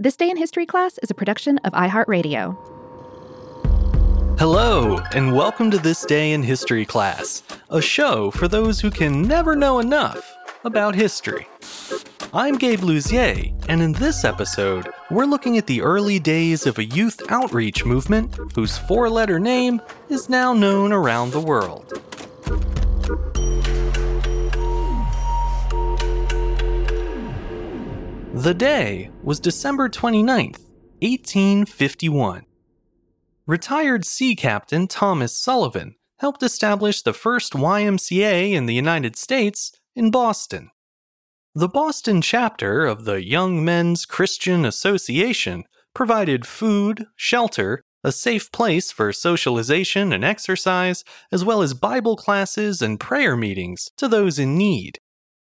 This Day in History class is a production of iHeartRadio. Hello, and welcome to This Day in History class, a show for those who can never know enough about history. I'm Gabe Luzier, and in this episode, we're looking at the early days of a youth outreach movement whose four letter name is now known around the world. The day was December 29th, 1851. Retired sea captain Thomas Sullivan helped establish the first YMCA in the United States in Boston. The Boston chapter of the Young Men's Christian Association provided food, shelter, a safe place for socialization and exercise, as well as Bible classes and prayer meetings to those in need.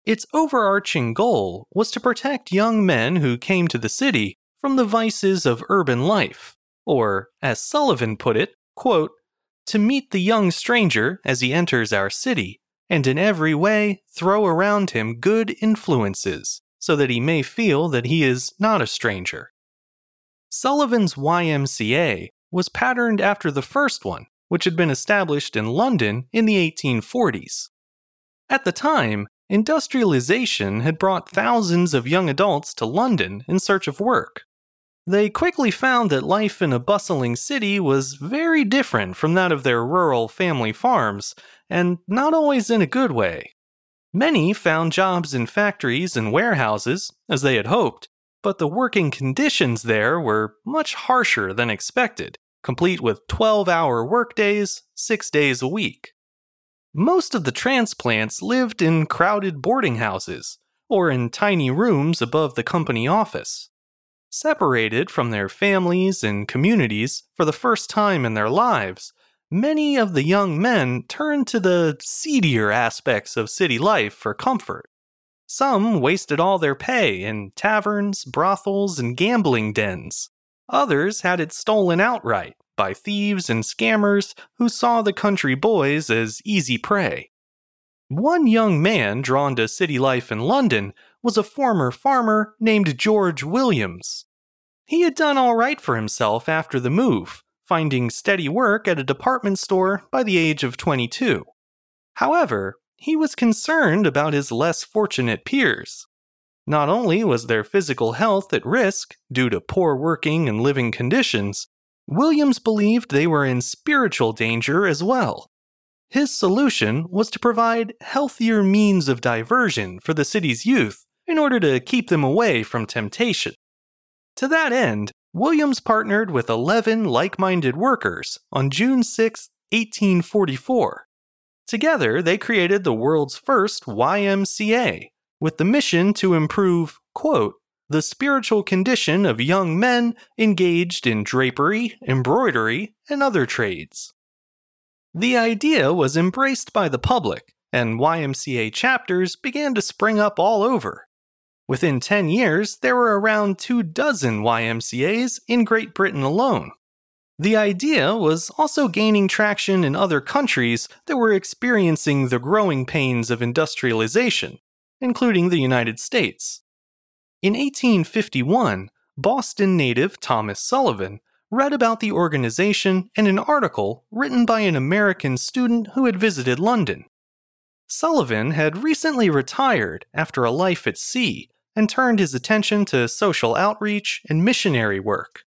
Its overarching goal was to protect young men who came to the city from the vices of urban life, or, as Sullivan put it, quote, to meet the young stranger as he enters our city, and in every way throw around him good influences, so that he may feel that he is not a stranger. Sullivan's YMCA was patterned after the first one, which had been established in London in the 1840s. At the time, Industrialization had brought thousands of young adults to London in search of work. They quickly found that life in a bustling city was very different from that of their rural family farms, and not always in a good way. Many found jobs in factories and warehouses, as they had hoped, but the working conditions there were much harsher than expected, complete with 12 hour workdays, six days a week. Most of the transplants lived in crowded boarding houses or in tiny rooms above the company office. Separated from their families and communities for the first time in their lives, many of the young men turned to the seedier aspects of city life for comfort. Some wasted all their pay in taverns, brothels, and gambling dens. Others had it stolen outright by thieves and scammers who saw the country boys as easy prey. One young man drawn to city life in London was a former farmer named George Williams. He had done all right for himself after the move, finding steady work at a department store by the age of 22. However, he was concerned about his less fortunate peers. Not only was their physical health at risk due to poor working and living conditions, Williams believed they were in spiritual danger as well. His solution was to provide healthier means of diversion for the city's youth in order to keep them away from temptation. To that end, Williams partnered with 11 like minded workers on June 6, 1844. Together, they created the world's first YMCA, with the mission to improve, quote, the spiritual condition of young men engaged in drapery, embroidery, and other trades. The idea was embraced by the public, and YMCA chapters began to spring up all over. Within 10 years, there were around two dozen YMCAs in Great Britain alone. The idea was also gaining traction in other countries that were experiencing the growing pains of industrialization, including the United States. In 1851, Boston native Thomas Sullivan read about the organization in an article written by an American student who had visited London. Sullivan had recently retired after a life at sea and turned his attention to social outreach and missionary work.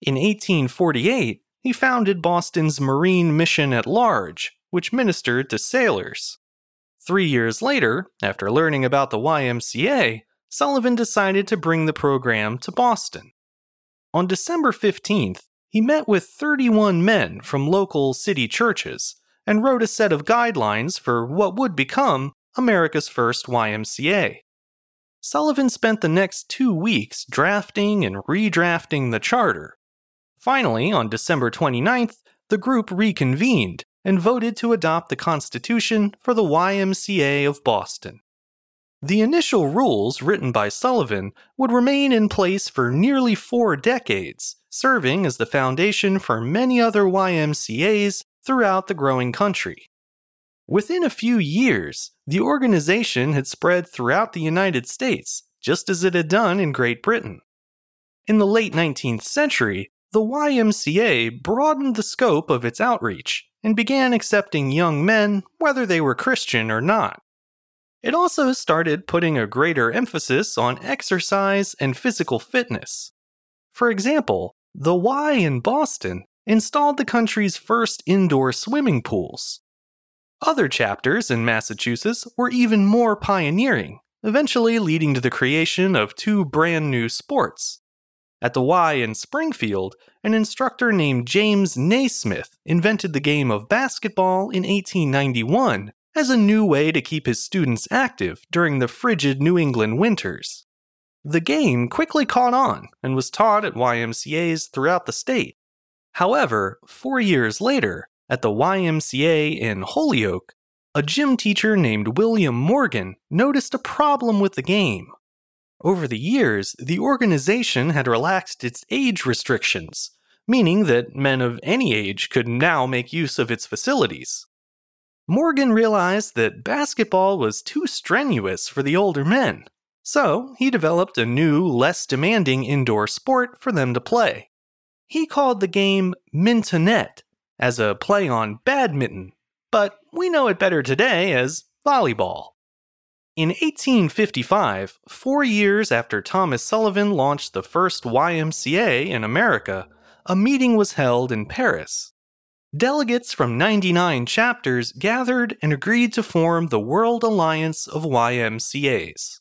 In 1848, he founded Boston's Marine Mission at Large, which ministered to sailors. Three years later, after learning about the YMCA, Sullivan decided to bring the program to Boston. On December 15th, he met with 31 men from local city churches and wrote a set of guidelines for what would become America's first YMCA. Sullivan spent the next two weeks drafting and redrafting the charter. Finally, on December 29th, the group reconvened and voted to adopt the Constitution for the YMCA of Boston. The initial rules written by Sullivan would remain in place for nearly four decades, serving as the foundation for many other YMCAs throughout the growing country. Within a few years, the organization had spread throughout the United States, just as it had done in Great Britain. In the late 19th century, the YMCA broadened the scope of its outreach and began accepting young men whether they were Christian or not. It also started putting a greater emphasis on exercise and physical fitness. For example, the Y in Boston installed the country's first indoor swimming pools. Other chapters in Massachusetts were even more pioneering, eventually leading to the creation of two brand new sports. At the Y in Springfield, an instructor named James Naismith invented the game of basketball in 1891 as a new way to keep his students active during the frigid New England winters. The game quickly caught on and was taught at YMCAs throughout the state. However, four years later, at the YMCA in Holyoke, a gym teacher named William Morgan noticed a problem with the game. Over the years, the organization had relaxed its age restrictions, meaning that men of any age could now make use of its facilities. Morgan realized that basketball was too strenuous for the older men, so he developed a new, less demanding indoor sport for them to play. He called the game Mintonette, as a play on badminton, but we know it better today as volleyball. In 1855, four years after Thomas Sullivan launched the first YMCA in America, a meeting was held in Paris. Delegates from 99 chapters gathered and agreed to form the World Alliance of YMCAs.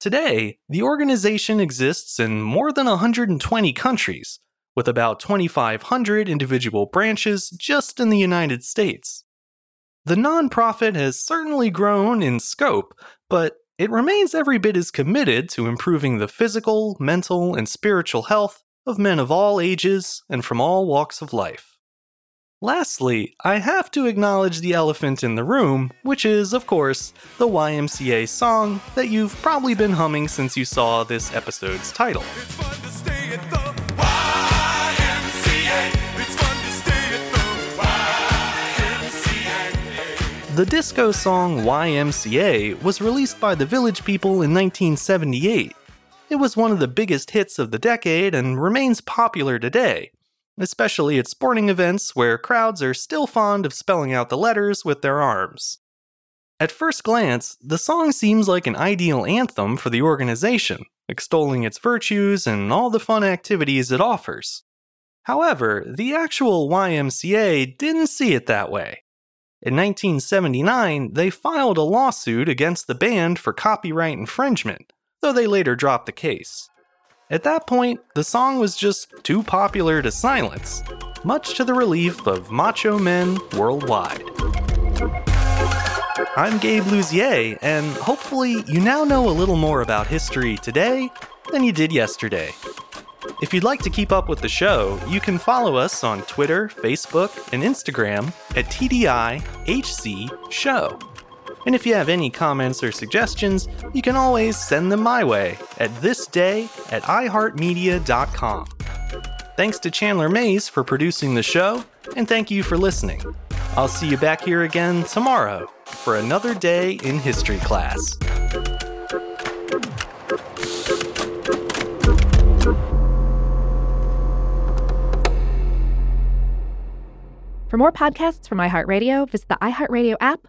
Today, the organization exists in more than 120 countries, with about 2,500 individual branches just in the United States. The nonprofit has certainly grown in scope, but it remains every bit as committed to improving the physical, mental, and spiritual health of men of all ages and from all walks of life. Lastly, I have to acknowledge the elephant in the room, which is, of course, the YMCA song that you've probably been humming since you saw this episode's title. The disco song YMCA was released by the Village People in 1978. It was one of the biggest hits of the decade and remains popular today, especially at sporting events where crowds are still fond of spelling out the letters with their arms. At first glance, the song seems like an ideal anthem for the organization, extolling its virtues and all the fun activities it offers. However, the actual YMCA didn't see it that way. In 1979, they filed a lawsuit against the band for copyright infringement, though they later dropped the case. At that point, the song was just too popular to silence, much to the relief of macho men worldwide. I'm Gabe Luzier, and hopefully, you now know a little more about history today than you did yesterday. If you'd like to keep up with the show, you can follow us on Twitter, Facebook, and Instagram at TDIHC Show. And if you have any comments or suggestions, you can always send them my way at thisday at iHeartMedia.com. Thanks to Chandler Mays for producing the show, and thank you for listening. I'll see you back here again tomorrow for another day in history class. For more podcasts from iHeartRadio, visit the iHeartRadio app,